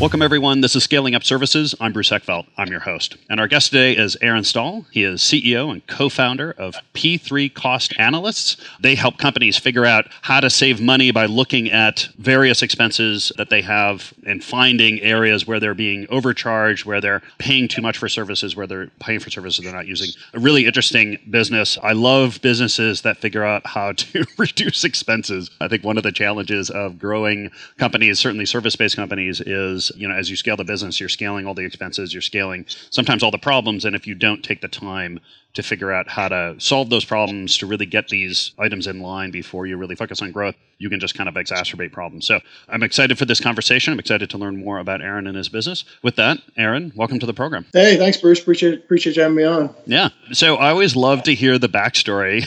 Welcome, everyone. This is Scaling Up Services. I'm Bruce Eckfeldt. I'm your host. And our guest today is Aaron Stahl. He is CEO and co founder of P3 Cost Analysts. They help companies figure out how to save money by looking at various expenses that they have and finding areas where they're being overcharged, where they're paying too much for services, where they're paying for services they're not using. A really interesting business. I love businesses that figure out how to reduce expenses. I think one of the challenges of growing companies, certainly service based companies, is you know as you scale the business you're scaling all the expenses you're scaling sometimes all the problems and if you don't take the time to figure out how to solve those problems to really get these items in line before you really focus on growth you can just kind of exacerbate problems. So i'm excited for this conversation. I'm excited to learn more about aaron and his business. With that aaron welcome to the program. Hey thanks bruce. Appreciate appreciate you having me on. Yeah. So i always love to hear the backstory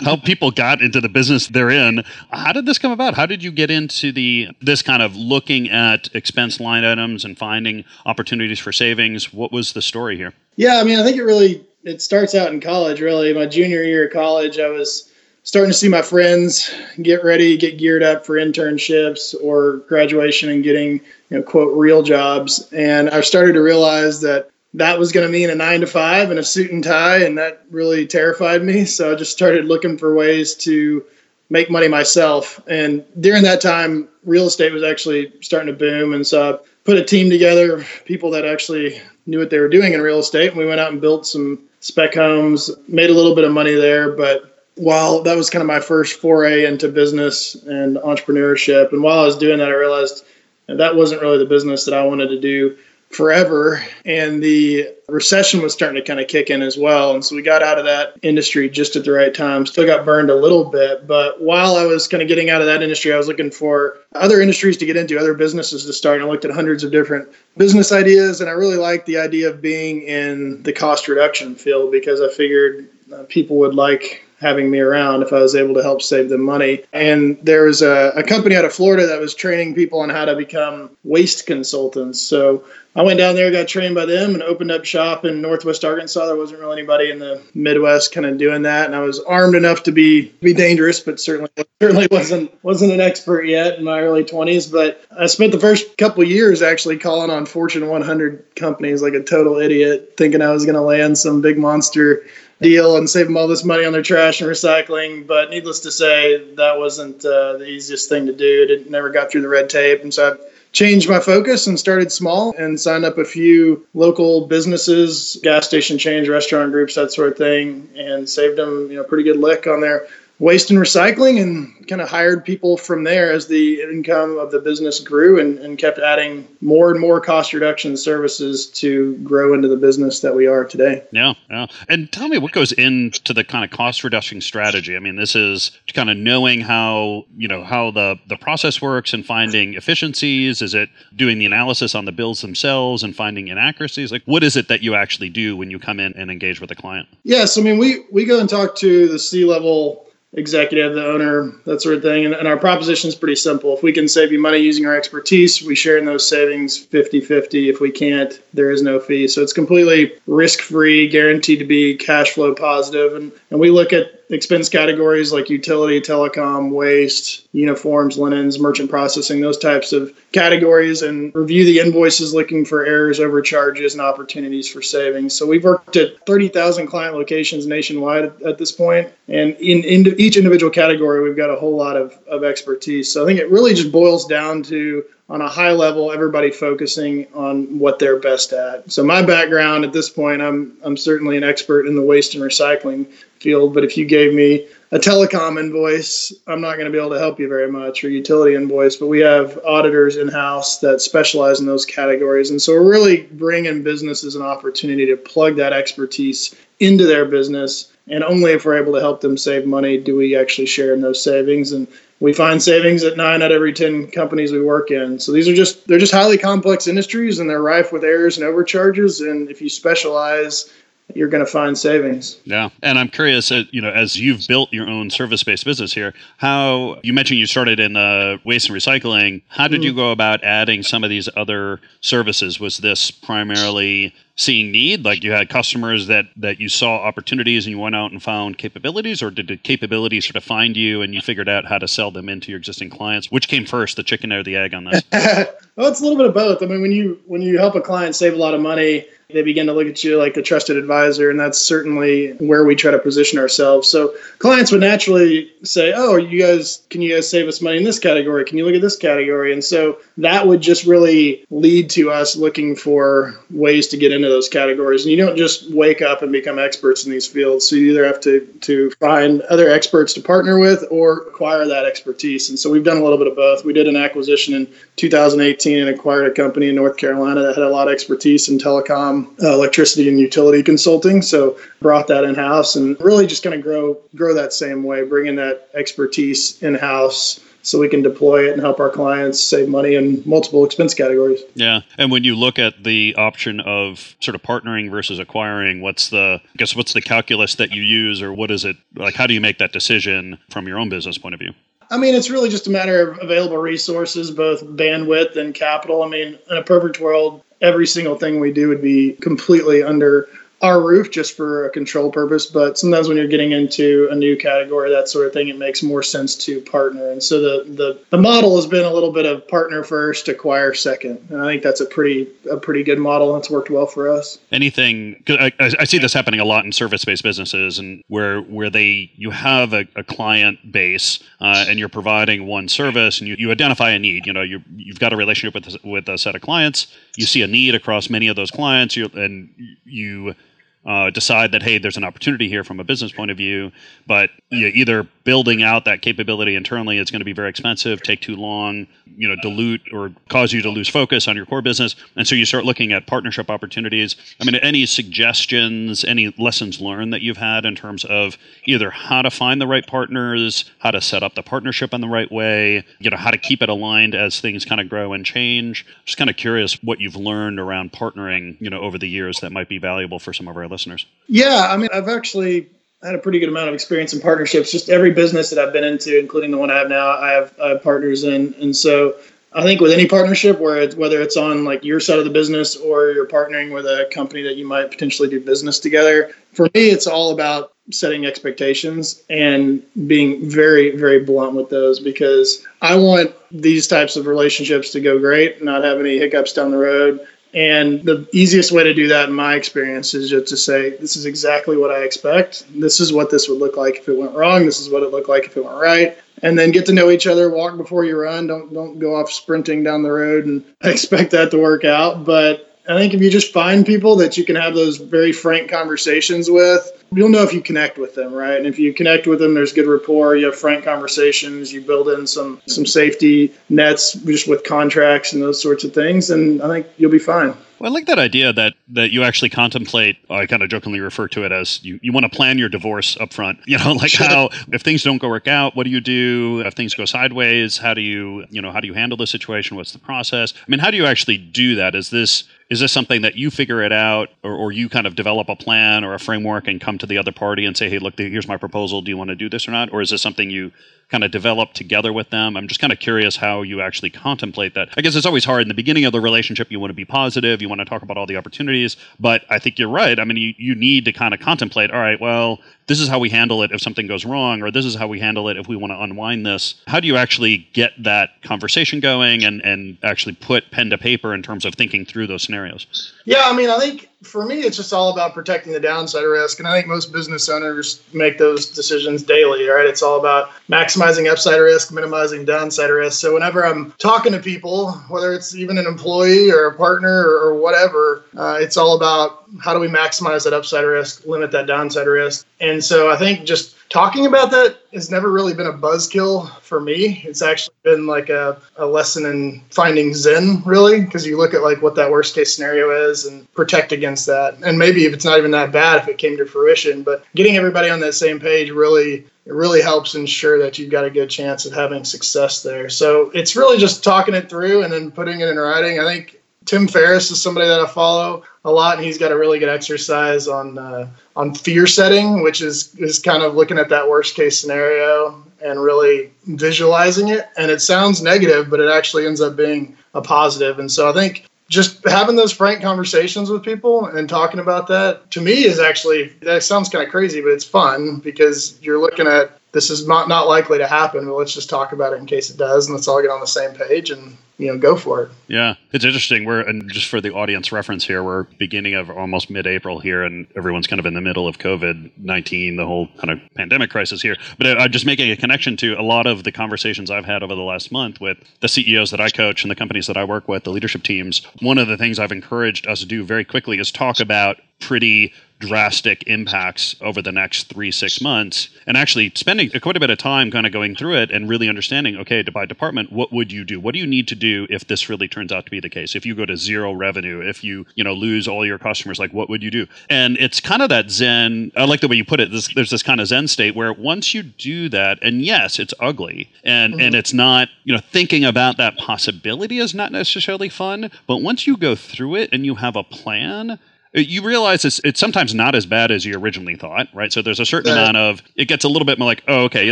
how people got into the business they're in. How did this come about? How did you get into the this kind of looking at expense line items and finding opportunities for savings? What was the story here? Yeah i mean i think it really it starts out in college really. My junior year of college i was starting to see my friends get ready get geared up for internships or graduation and getting you know quote real jobs. And i started to realize that that was going to mean a nine to five and a suit and tie and that really terrified me. So i just started looking for ways to make money myself. And during that time real estate was actually starting to boom. And so i put a team together people that actually knew what they were doing in real estate and we went out and built some spec homes, made a little bit of money there. But while that was kind of my first foray into business and entrepreneurship, and while I was doing that, I realized that wasn't really the business that I wanted to do forever. And the recession was starting to kind of kick in as well. And so we got out of that industry just at the right time. Still got burned a little bit. But while I was kind of getting out of that industry, I was looking for other industries to get into, other businesses to start. And I looked at hundreds of different business ideas. And I really liked the idea of being in the cost reduction field because I figured Uh, people would like having me around if I was able to help save them money. And there was a, a, company out of Florida that was training people on how to become waste consultants. So I went down there, got trained by them, and opened up shop in Northwest Arkansas. There wasn't really anybody in the Midwest kind of doing that, and I was armed enough to be be dangerous, but certainly certainly wasn't wasn't an expert yet in my early 20s. But I spent the first couple years actually calling on Fortune 100 companies like a total idiot, thinking I was going to land some big monster deal and save them all this money on their trash and recycling. But needless to say, that wasn't uh, the easiest thing to do. It never got through the red tape, and so I changed my focus and started small and signed up a few local businesses, gas station chains, restaurant groups, that sort of thing, and saved them you know pretty good lick on their waste and recycling and kind of hired people from there as the income of the business grew and, and kept adding more and more cost reduction services to grow into the business that we are today. Yeah, yeah. And tell me what goes into the kind of cost reduction strategy. I mean, this is kind of knowing how, you know, how the, the process works and finding efficiencies. Is it doing the analysis on the bills themselves and finding inaccuracies? Like what is it that you actually do when you come in and engage with a client? Yes, I mean we we go and talk to the C level executive, the owner, that sort of thing. And, and, our proposition is pretty simple. If we can save you money using our expertise, we share in those savings 50 50. If we can't, there is no fee. So it's completely risk free, guaranteed to be cash flow positive. And, and we look at expense categories like utility, telecom, waste, uniforms, linens, merchant processing, those types of categories, and review the invoices looking for errors, overcharges, and opportunities for savings. So we've worked at 30,000 client locations nationwide at this point, and in, in each individual category, we've got a whole lot of, of expertise. So I think it really just boils down to on a high level, everybody focusing on what they're best at. So my background at this point, I'm I'm certainly an expert in the waste and recycling field. But if you gave me a telecom invoice, I'm not going to be able to help you very much, or utility invoice. But we have auditors in house that specialize in those categories, and so we're really bringing businesses an opportunity to plug that expertise into their business. And only if we're able to help them save money do we actually share in those savings. And we find savings at nine out of every 10 companies we work in. So these are just, they're just highly complex industries and they're rife with errors and overcharges. And if you specialize you're going to find savings. Yeah, and I'm curious, uh, you know, as you've built your own service-based business here, how you mentioned you started in uh, waste and recycling. How did mm. you go about adding some of these other services? Was this primarily seeing need, like you had customers that that you saw opportunities and you went out and found capabilities, or did the capabilities sort of find you and you figured out how to sell them into your existing clients? Which came first, the chicken or the egg on this? well, it's a little bit of both. I mean, when you when you help a client save a lot of money they begin to look at you like a trusted advisor and that's certainly where we try to position ourselves so clients would naturally say oh you guys can you guys save us money in this category can you look at this category and so that would just really lead to us looking for ways to get into those categories. And you don't just wake up and become experts in these fields. So you either have to to find other experts to partner with or acquire that expertise. And so we've done a little bit of both. We did an acquisition in 2018 and acquired a company in north carolina that had a lot of expertise in telecom uh, electricity and utility consulting. So brought that in house and really just kind of grow grow that same way, bringing that expertise in house so we can deploy it and help our clients save money in multiple expense categories. Yeah. And when you look at the option of sort of partnering versus acquiring, what's the I guess what's the calculus that you use or what is it like how do you make that decision from your own business point of view? I mean, it's really just a matter of available resources, both bandwidth and capital. I mean, in a perfect world, every single thing we do would be completely under our roof just for a control purpose. But sometimes when you're getting into a new category, that sort of thing, it makes more sense to partner. And so the the, the model has been a little bit of partner first, acquire second. And I think that's a pretty a pretty good model. It's worked well for us. Anything? I, I see this happening a lot in service based businesses, and where where they you have a, a client base uh, and you're providing one service, and you, you identify a need. You know, you you've got a relationship with with a set of clients. You see a need across many of those clients, you, and you uh, decide that hey, there's an opportunity here from a business point of view, but either building out that capability internally is going to be very expensive, take too long, you know, dilute or cause you to lose focus on your core business, and so you start looking at partnership opportunities. I mean, any suggestions, any lessons learned that you've had in terms of either how to find the right partners, how to set up the partnership in the right way, you know, how to keep it aligned as things kind of grow and change. Just kind of curious what you've learned around partnering, you know, over the years that might be valuable for some of our listeners? Yeah, I mean, I've actually had a pretty good amount of experience in partnerships. Just every business that I've been into, including the one I have now, I have, I have partners in, and so I think with any partnership, where it's, whether it's on like your side of the business or you're partnering with a company that you might potentially do business together, for me, it's all about setting expectations and being very, very blunt with those because I want these types of relationships to go great, not have any hiccups down the road. And the easiest way to do that, in my experience, is just to say, this is exactly what I expect. This is what this would look like if it went wrong. This is what it looked like if it went right. And then get to know each other. Walk before you run. Don't don't go off sprinting down the road and expect that to work out. But I think if you just find people that you can have those very frank conversations with, you'll know if you connect with them, right? And if you connect with them, there's good rapport. You have frank conversations. You build in some some safety nets just with contracts and those sorts of things, and I think you'll be fine. Well, I like that idea that that you actually contemplate. I kind of jokingly refer to it as you, you want to plan your divorce up front. You know, like sure. how if things don't go work out, what do you do? If things go sideways, how do you you know how do you handle the situation? What's the process? I mean, how do you actually do that? Is this is this something that you figure it out, or, or you kind of develop a plan or a framework and come to the other party and say, hey, look, here's my proposal. Do you want to do this or not? Or is this something you kind of develop together with them? I'm just kind of curious how you actually contemplate that. I guess it's always hard in the beginning of the relationship. You want to be positive, you want to talk about all the opportunities, but I think you're right. I mean, you, you need to kind of contemplate, all right, well, this is how we handle it if something goes wrong, or this is how we handle it if we want to unwind this. How do you actually get that conversation going and, and actually put pen to paper in terms of thinking through those scenarios? Yeah, I mean, I think for me, it's just all about protecting the downside risk. And I think most business owners make those decisions daily, right? It's all about maximizing upside risk, minimizing downside risk. So whenever I'm talking to people, whether it's even an employee or a partner or, whatever, uh, it's all about how do we maximize that upside risk, limit that downside risk. And so I think just talking about that has never really been a buzzkill for me. It's actually been like a, a lesson in finding Zen, really, because you look at like what that worst case scenario is and protect against that. And maybe if it's not even that bad if it came to fruition, but getting everybody on that same page really it really helps ensure that you've got a good chance of having success there. So it's really just talking it through and then putting it in writing. I think Tim Ferriss is somebody that I follow a lot, and he's got a really good exercise on uh, on fear setting, which is is kind of looking at that worst case scenario and really visualizing it. And it sounds negative, but it actually ends up being a positive. And so I think just having those frank conversations with people and talking about that to me is actually that sounds kind of crazy, but it's fun because you're looking at this is not not likely to happen, but let's just talk about it in case it does, and let's all get on the same page and you know go for it. Yeah, it's interesting. We're and just for the audience reference here, we're beginning of almost mid-April here, and everyone's kind of in the middle of COVID nineteen, the whole kind of pandemic crisis here. But I'm just making a connection to a lot of the conversations I've had over the last month with the CEOs that I coach and the companies that I work with, the leadership teams. One of the things I've encouraged us to do very quickly is talk about pretty drastic impacts over the next three, six months, and actually spending quite a bit of time kind of going through it and really understanding, okay, to by department, what would you do? What do you need to do if this really turns out to be the case? If you go to zero revenue, if you, you know, lose all your customers, like what would you do? And it's kind of that Zen, I like the way you put it. This, there's this kind of Zen state where once you do that, and yes, it's ugly and, mm-hmm. and it's not, you know, thinking about that possibility is not necessarily fun, but once you go through it and you have a plan, you realize it's, it's sometimes not as bad as you originally thought, right? So there's a certain amount of it gets a little bit more like, oh, okay,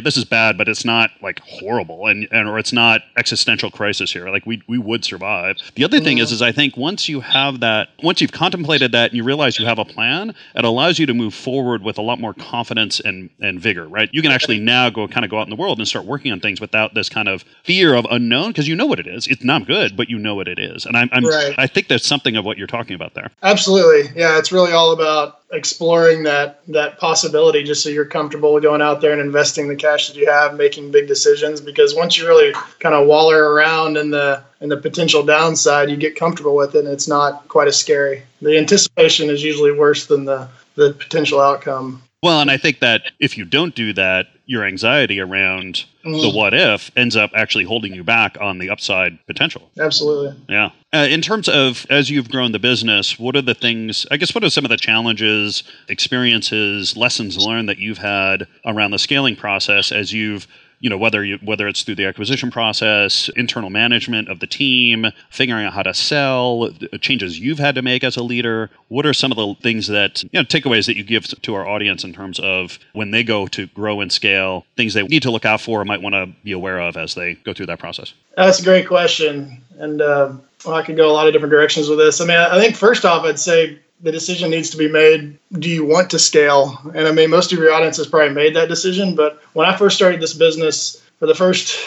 this is bad, but it's not like horrible, and, and or it's not existential crisis here. Like we we would survive. The other thing is, mm-hmm. is I think once you have that, once you've contemplated that, and you realize you have a plan, it allows you to move forward with a lot more confidence and and vigor, right? You can actually now go kind of go out in the world and start working on things without this kind of fear of unknown because you know what it is. It's not good, but you know what it is, and I'm, I'm right. I think there's something of what you're talking about there. Absolutely yeah, it's really all about exploring that that possibility just so you're comfortable going out there and investing the cash that you have making big decisions because once you really kind of waller around in the in the potential downside you get comfortable with it and it's not quite as scary. The anticipation is usually worse than the the potential outcome. Well, and I think that if you don't do that, your anxiety around mm. the what if ends up actually holding you back on the upside potential. Absolutely. Yeah. Uh, in terms of as you've grown the business, what are the things, I guess, what are some of the challenges, experiences, lessons learned that you've had around the scaling process as you've you know whether you whether it's through the acquisition process internal management of the team figuring out how to sell changes you've had to make as a leader what are some of the things that you know takeaways that you give to our audience in terms of when they go to grow and scale things they need to look out for or might want to be aware of as they go through that process? That's a great question and uh, well, i could go a lot of different directions with this. I mean i think first off i'd say the decision needs to be made do you want to scale? And i mean most of your audience has probably made that decision but when i first started this business for the first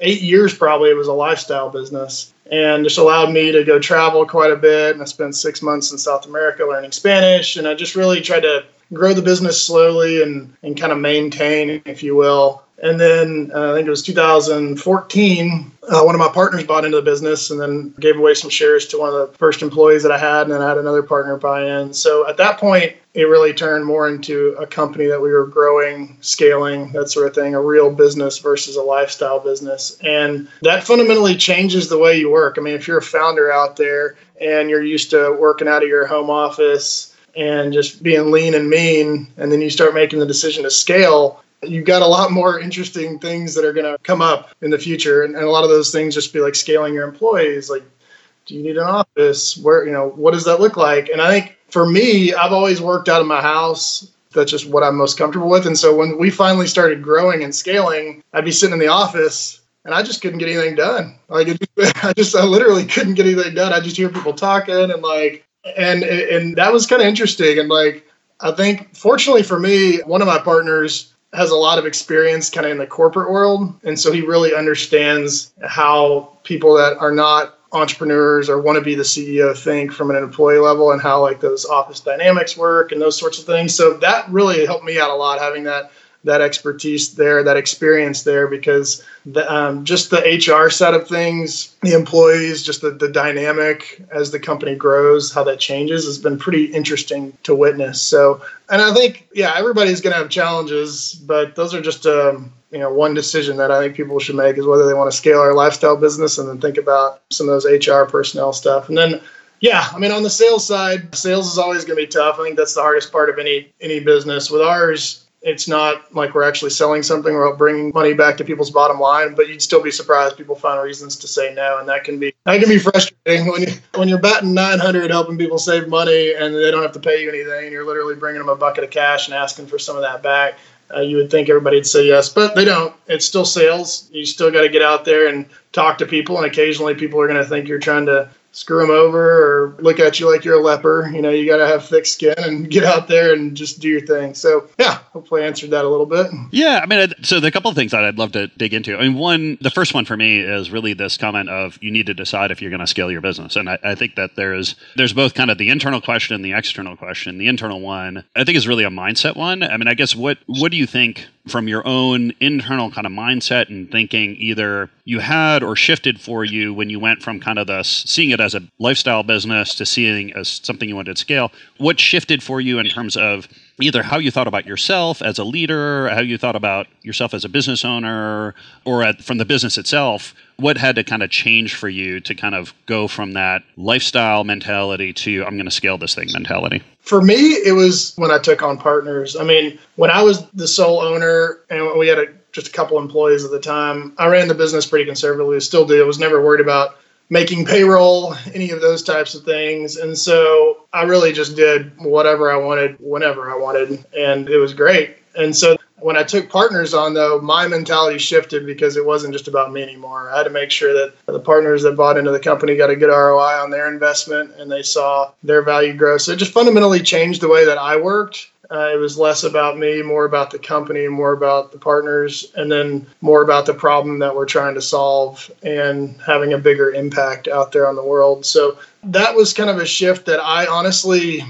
eight years probably it was a lifestyle business. And just allowed me to go travel quite a bit and i spent six months in south america learning spanish and i just really tried to grow the business slowly and, and kind of maintain if you will and then uh, I think it was 2014, uh, one of my partners bought into the business and then gave away some shares to one of the first employees that I had. And then I had another partner buy in. So at that point, it really turned more into a company that we were growing, scaling, that sort of thing, a real business versus a lifestyle business. And that fundamentally changes the way you work. I mean, if you're a founder out there and you're used to working out of your home office, and just being lean and mean, and then you start making the decision to scale, you've got a lot more interesting things that are going to come up in the future. And, and, a lot of those things just be like scaling your employees like do you need an office? Where you know what does that look like? And i think for me i've always worked out of my house. That's just what i'm most comfortable with. And so when we finally started growing and scaling i'd be sitting in the office and i just couldn't get anything done. Like i just i literally couldn't get anything done. I just hear people talking and like and and that was kind of interesting. And like I think, fortunately for me, one of my partners has a lot of experience kind of in the corporate world. And so he really understands how people that are not entrepreneurs or want to be the CEO think from an employee level and how like those office dynamics work and those sorts of things. So that really helped me out a lot having that that expertise there, that experience there, because the, um, just the HR side of things, the employees, just the, the dynamic as the company grows, how that changes has been pretty interesting to witness. So, and I think, yeah, everybody's going to have challenges, but those are just, um, you know, one decision that I think people should make is whether they want to scale our lifestyle business and then think about some of those HR personnel stuff. And then yeah, I mean, on the sales side, sales is always going to be tough. I think that's the hardest part of any any business. With ours, it's not like we're actually selling something or bringing money back to people's bottom line, but you'd still be surprised people find reasons to say no, and that can be that can be frustrating when you when you're batting 900 helping people save money and they don't have to pay you anything, and you're literally bringing them a bucket of cash and asking for some of that back. Uh, you would think everybody'd say yes, but they don't. It's still sales. You still got to get out there and talk to people, and occasionally people are going to think you're trying to screw them over or look at you like you're a leper. You know, you got to have thick skin and get out there and just do your thing. So, yeah, hopefully I answered that a little bit. Yeah, I mean, so the couple of things that I'd love to dig into. I mean, one, the first one for me is really this comment of you need to decide if you're going to scale your business, and I, I think that there's there's both kind of the internal question and the external question. The internal one, I think, is really a mindset one. I mean, I guess what what do you think from your own internal kind of mindset and thinking either you had or shifted for you when you went from kind of the seeing it as a lifestyle business to seeing as something you wanted to scale. What shifted for you in terms of either how you thought about yourself as a leader how you thought about yourself as a business owner or at, from the business itself what had to kind of change for you to kind of go from that lifestyle mentality to i'm going to scale this thing mentality for me, it was when I took on partners. I mean, when I was the sole owner and we had a, just a couple employees at the time, I ran the business pretty conservatively, still do. I was never worried about making payroll, any of those types of things. And so I really just did whatever I wanted, whenever I wanted. And it was great. And so when I took partners on, though, my mentality shifted because it wasn't just about me anymore. I had to make sure that the partners that bought into the company got a good ROI on their investment and they saw their value grow. So it just fundamentally changed the way that I worked. Uh, it was less about me, more about the company, more about the partners, and then more about the problem that we're trying to solve and having a bigger impact out there on the world. So that was kind of a shift that I honestly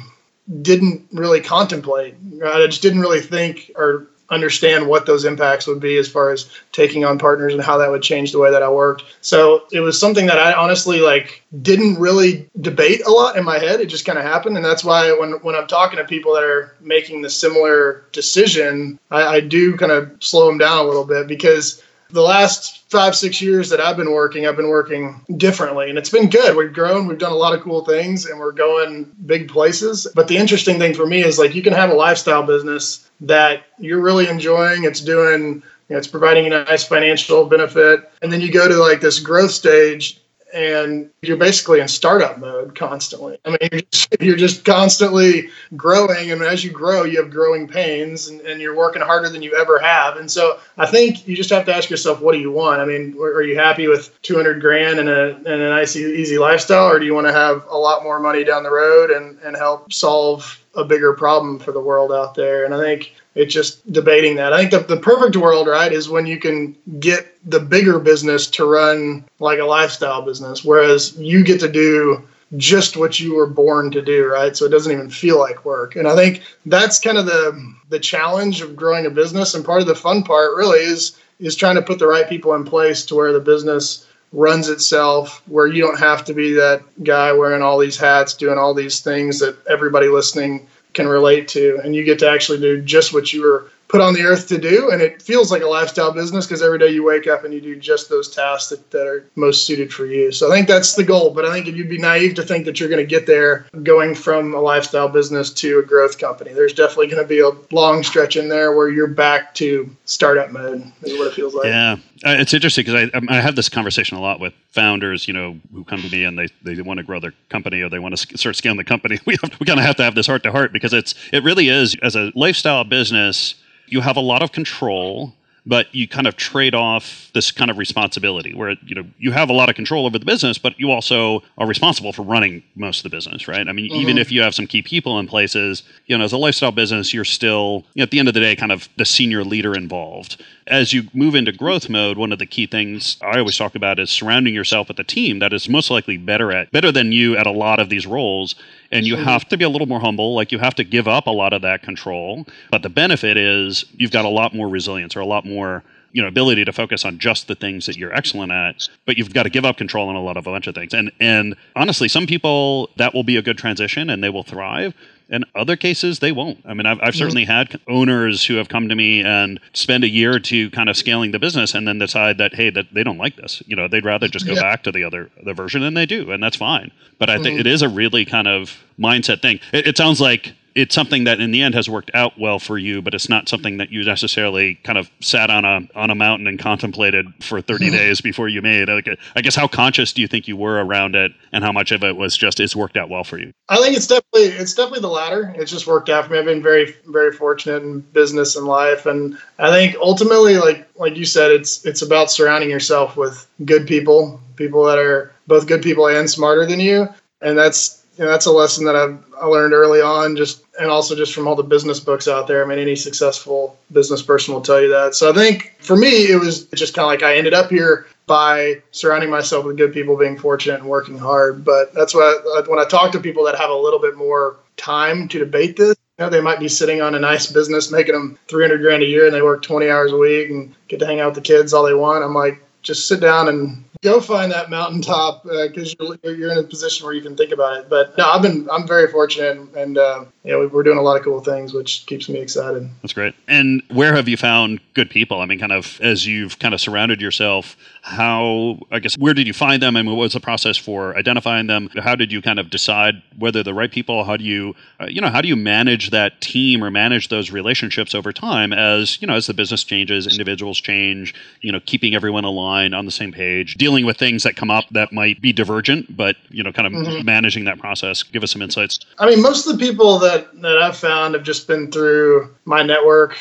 didn't really contemplate. I just didn't really think or understand what those impacts would be as far as taking on partners and how that would change the way that I worked. So it was something that I honestly like didn't really debate a lot in my head. It just kind of happened. And that's why when, when I'm talking to people that are making the similar decision, I, I do kind of slow them down a little bit because the last five, six years that I've been working, I've been working differently and it's been good. We've grown, we've done a lot of cool things and we're going big places. But the interesting thing for me is like you can have a lifestyle business that you're really enjoying, it's doing, you know, it's providing a nice financial benefit. And then you go to like this growth stage and you're basically in startup mode constantly. I mean, you're just, you're just, constantly growing, and as you grow, you have growing pains, and, and, you're working harder than you ever have. And so, I think you just have to ask yourself, what do you want? I mean, are you happy with 200 grand and a, and a nice, easy lifestyle, or do you want to have a lot more money down the road and, and help solve a bigger problem for the world out there? And I think it's just debating that. I think the, the perfect world, right, is when you can get the bigger business to run like a lifestyle business, whereas you get to do just what you were born to do, right? So it doesn't even feel like work. And I think that's kind of the the challenge of growing a business. And part of the fun part really is is trying to put the right people in place to where the business runs itself, where you don't have to be that guy wearing all these hats, doing all these things that everybody listening can relate to and you get to actually do just what you were put on the earth to do. And it feels like a lifestyle business because every day you wake up and you do just those tasks that, that are most suited for you. So i think that's the goal. But i think you'd be naive to think that you're going to get there going from a lifestyle business to a growth company there's definitely going to be a long stretch in there where you're back to startup mode is what it feels like. Yeah Uh, it's interesting because I, um, I have this conversation a lot with founders, you know, who come to me and they, they want to grow their company or they want to start scaling the company. We have, we kind of have to have this heart to heart because it's it really is as a lifestyle business, you have a lot of control but you kind of trade off this kind of responsibility where you know you have a lot of control over the business, but you also are responsible for running most of the business, right? I mean, mm-hmm. even if you have some key people in places, you know, as a lifestyle business, you're still you know, at the end of the day kind of the senior leader involved. As you move into growth mode, one of the key things I always talk about is surrounding yourself with a team that is most likely better at better than you at a lot of these roles and you have to be a little more humble like you have to give up a lot of that control. But the benefit is you've got a lot more resilience or a lot more you know ability to focus on just the things that you're excellent at but you've got to give up control on a lot of a bunch of things. And and honestly some people that will be a good transition and they will thrive in other cases, they won't. I mean, I've, I've certainly had owners who have come to me and spend a year or two kind of scaling the business and then decide that, hey, that they don't like this. You know, they'd rather just go yeah. back to the other the version, and they do, and that's fine. But I think mm-hmm. it is a really kind of mindset thing. It, it sounds like it's something that in the end has worked out well for you, but it's not something that you necessarily kind of sat on a on a mountain and contemplated for 30 mm. days before you made. Like, I guess how conscious do you think you were around it, and how much of it was just it's worked out well for you? I think it's definitely it's definitely the latter. It's just worked out for me. I've been very very fortunate in business and life, and I think ultimately, like like you said, it's it's about surrounding yourself with good people, people that are both good people and smarter than you, and that's you know, that's a lesson that I've I learned early on, just and also just from all the business books out there. I mean, any successful business person will tell you that. So I think for me, it was just kind of like I ended up here by surrounding myself with good people, being fortunate, and working hard. But that's what I, when I talk to people that have a little bit more time to debate this. You know, they might be sitting on a nice business making them 300 grand a year and they work 20 hours a week and get to hang out with the kids all they want. I'm like, just sit down and go find that mountaintop because uh, you're, you're in a position where you can think about it. But no, I've been I'm very fortunate, and, uh, yeah, we're doing a lot of cool things, which keeps me excited. That's great. And where have you found good people? I mean, kind of as you've kind of surrounded yourself, how I guess where did you find them, and what was the process for identifying them? How did you kind of decide whether the right people? How do you uh, you know how do you manage that team or manage those relationships over time as you know as the business changes, individuals change, you know, keeping everyone aligned on the same page dealing with things that come up that might be divergent, but you know, kind of mm-hmm. managing that process. Give us some insights. I mean, most of the people that that I've found have just been through my network,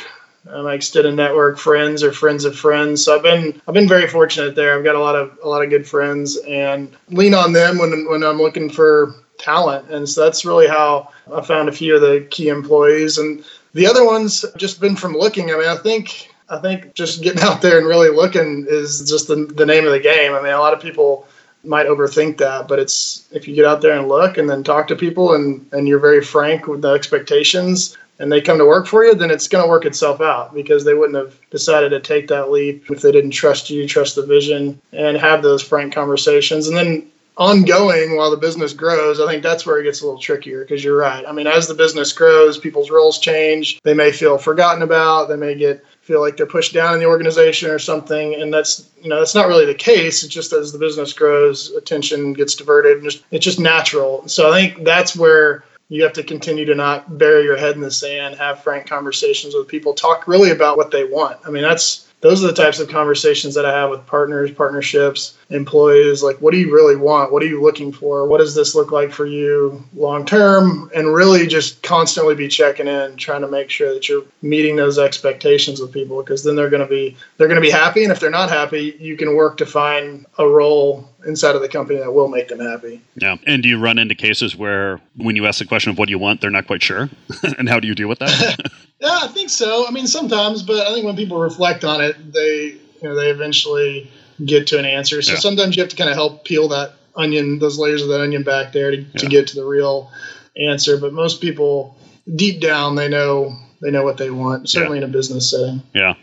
uh, my extended network, friends or friends of friends. So I've been I've been very fortunate there. I've got a lot of a lot of good friends and lean on them when when I'm looking for talent. And so that's really how I found a few of the key employees and the other ones just been from looking. I mean, I think I think just getting out there and really looking is just the, the name of the game. I mean, a lot of people might overthink that, but it's if you get out there and look and then talk to people and, and you're very frank with the expectations and they come to work for you, then it's going to work itself out because they wouldn't have decided to take that leap if they didn't trust you, trust the vision, and have those frank conversations. And then ongoing while the business grows, I think that's where it gets a little trickier because you're right. I mean, as the business grows, people's roles change. They may feel forgotten about. They may get feel like they're pushed down in the organization or something and that's you know that's not really the case. It's just as the business grows attention gets diverted and just it's just natural. So i think that's where you have to continue to not bury your head in the sand have frank conversations with people talk really about what they want. I mean that's those are the types of conversations that I have with partners, partnerships, employees. Like, what do you really want? What are you looking for? What does this look like for you long term? And really just constantly be checking in, trying to make sure that you're meeting those expectations with people because then they're going to be they're going to be happy. And if they're not happy, you can work to find a role inside of the company that will make them happy. Yeah. And do you run into cases where when you ask the question of what do you want, they're not quite sure? and how do you deal with that? yeah, I think so. I mean, sometimes, but I think when people reflect on it, they, you know, they eventually get to an answer. So yeah. sometimes you have to kind of help peel that onion, those layers of that onion back there to, yeah. to get to the real answer. But most people deep down, they know, they know what they want, certainly yeah. in a business setting. Yeah.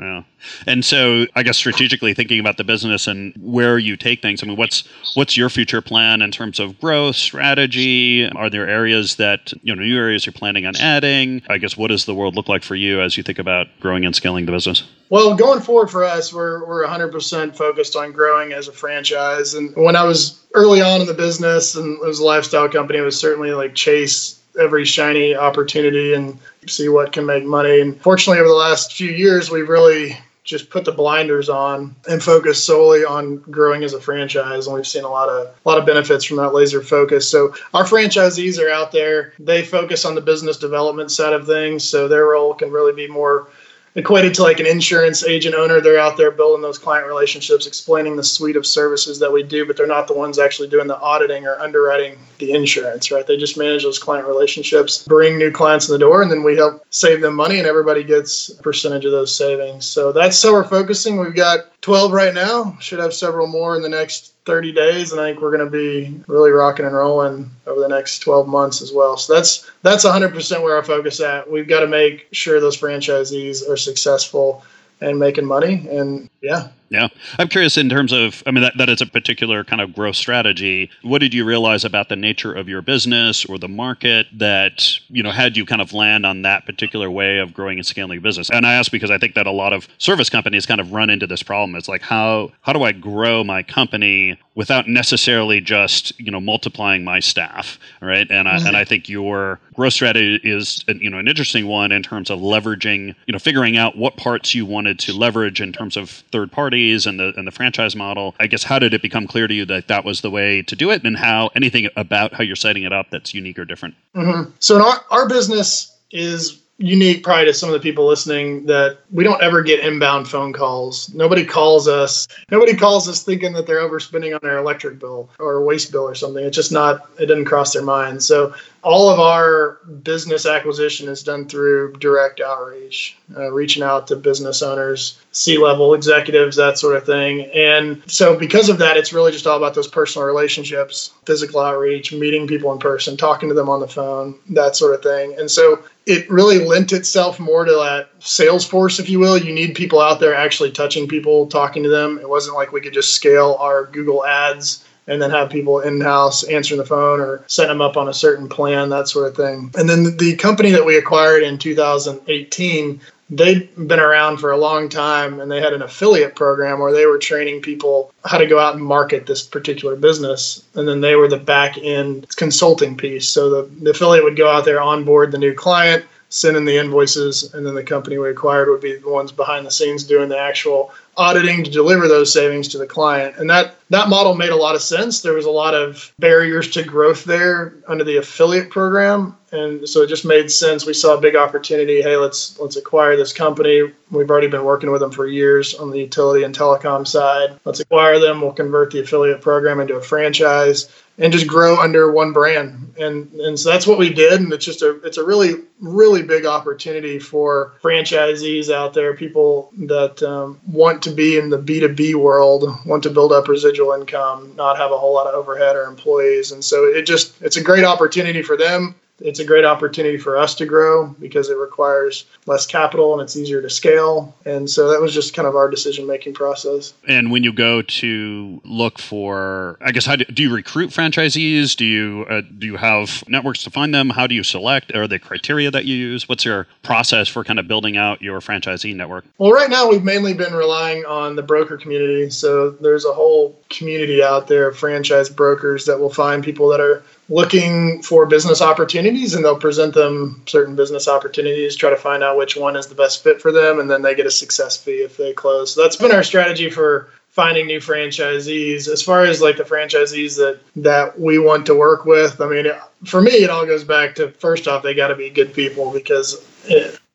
Yeah. And so I guess strategically thinking about the business and where you take things, I mean what's what's your future plan in terms of growth, strategy? Are there areas that, you know, new areas you're planning on adding? I guess what does the world look like for you as you think about growing and scaling the business? Well, going forward for us, we're we're 100% focused on growing as a franchise. And when I was early on in the business and it was a lifestyle company, it was certainly like chase every shiny opportunity and see what can make money. And fortunately, over the last few years, we've really just put the blinders on and focus solely on growing as a franchise. And we've seen a lot of a lot of benefits from that laser focus. So our franchisees are out there. They focus on the business development side of things. So their role can really be more equated to like an insurance agent owner. They're out there building those client relationships, explaining the suite of services that we do, but they're not the ones actually doing the auditing or underwriting the insurance, right? They just manage those client relationships, bring new clients in the door, and then we help save them money, and everybody gets a percentage of those savings. So that's how we're focusing. We've got 12 right now, should have several more in the next 30 days, and I think we're going to be really rocking and rolling over the next 12 months as well. So that's that's 100% where our focus at. We've got to make sure those franchisees are successful and making money, and yeah, yeah. I'm curious in terms of, I mean, that, that is a particular kind of growth strategy. What did you realize about the nature of your business or the market that, you know, had you kind of land on that particular way of growing and scaling your business? And I ask because I think that a lot of service companies kind of run into this problem. It's like, how, how do I grow my company without necessarily just, you know, multiplying my staff, right? And I, and I think your growth strategy is, you know, an interesting one in terms of leveraging, you know, figuring out what parts you wanted to leverage in terms of third parties and the and the franchise model. I guess how did it become clear to you that that was the way to do it, and how anything about how you're setting it up that's unique or different? Mm-hmm. So our our business is unique probably to some of the people listening that we don't ever get inbound phone calls. Nobody calls us. Nobody calls us thinking that they're overspending on their electric bill or waste bill or something. It's just not. It doesn't cross their mind. So all of our business acquisition is done through direct outreach, uh, reaching out to business owners, C level executives, that sort of thing. And so, because of that, it's really just all about those personal relationships, physical outreach, meeting people in person, talking to them on the phone, that sort of thing. And so, it really lent itself more to that sales force, if you will. You need people out there actually touching people, talking to them. It wasn't like we could just scale our Google ads and then have people in house answering the phone or set them up on a certain plan, that sort of thing. And then the company that we acquired in 2018 they'd been around for a long time and they had an affiliate program where they were training people how to go out and market this particular business and then they were the back end consulting piece so the, the affiliate would go out there onboard the new client send in the invoices and then the company we acquired would be the ones behind the scenes doing the actual auditing to deliver those savings to the client. And that that model made a lot of sense. There was a lot of barriers to growth there under the affiliate program, and so it just made sense. We saw a big opportunity. Hey, let's let's acquire this company. We've already been working with them for years on the utility and telecom side. Let's acquire them. We'll convert the affiliate program into a franchise and just grow under one brand. And and so that's what we did. And it's just a it's a really really big opportunity for franchisees out there, people that um, want to be in the B two B world, want to build up residual income, not have a whole lot of overhead or employees. And so it just it's a great opportunity for them it's a great opportunity for us to grow because it requires less capital and it's easier to scale. And so that was just kind of our decision making process. And when you go to look for, I guess, how do, do you recruit franchisees? Do you uh, do you have networks to find them? How do you select? Are there criteria that you use? What's your process for kind of building out your franchisee network? Well, right now we've mainly been relying on the broker community. So there's a whole community out there of franchise brokers that will find people that are looking for business opportunities and they'll present them certain business opportunities, try to find out which one is the best fit for them, and then they get a success fee if they close. So that's been our strategy for finding new franchisees. As far as like the franchisees that that we want to work with, I mean, for me, it all goes back to first off, they got to be good people because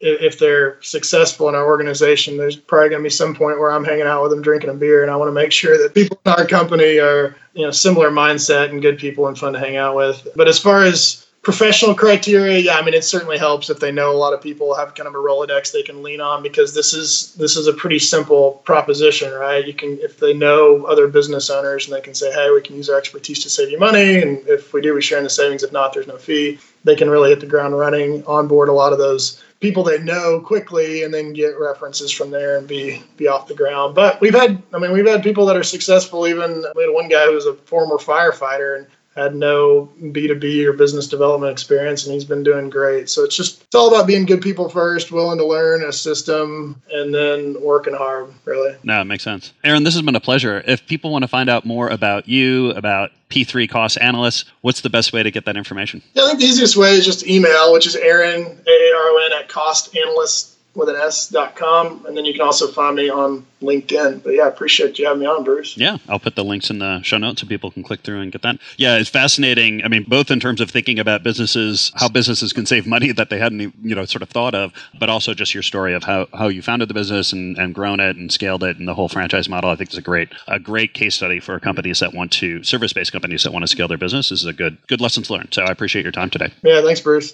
if they're successful in our organization, there's probably going to be some point where I'm hanging out with them drinking a beer, and I want to make sure that people in our company are you know similar mindset and good people and fun to hang out with. But as far as professional criteria, yeah, I mean, it certainly helps if they know a lot of people have kind of a Rolodex they can lean on because this is this is a pretty simple proposition, right? You can if they know other business owners and they can say, hey, we can use our expertise to save you money, and if we do, we share in the savings. If not, there's no fee. They can really hit the ground running, onboard a lot of those people they know quickly and then get references from there and be be off the ground. But we've had I mean we've had people that are successful even we had one guy who was a former firefighter and had no B2B or business development experience and he's been doing great. So it's just, it's all about being good people first, willing to learn a system, and then working hard, really. No, it makes sense. Aaron, this has been a pleasure. If people want to find out more about you, about P3 Cost Analysts, what's the best way to get that information? Yeah, I think the easiest way is just email, which is Aaron, A-A-R-O-N, at costanalyst with an S dot com. And then you can also find me on LinkedIn. But yeah, I appreciate you having me on, Bruce. Yeah, I'll put the links in the show notes so people can click through and get that. Yeah, it's fascinating. I mean, both in terms of thinking about businesses, how businesses can save money that they hadn't, you know, sort of thought of, but also just your story of how, how you founded the business and, and grown it and scaled it and the whole franchise model. I think is a great a great case study for companies that want to service based companies that want to scale their business. This is a good good lessons learned. So I appreciate your time today. Yeah, thanks, Bruce.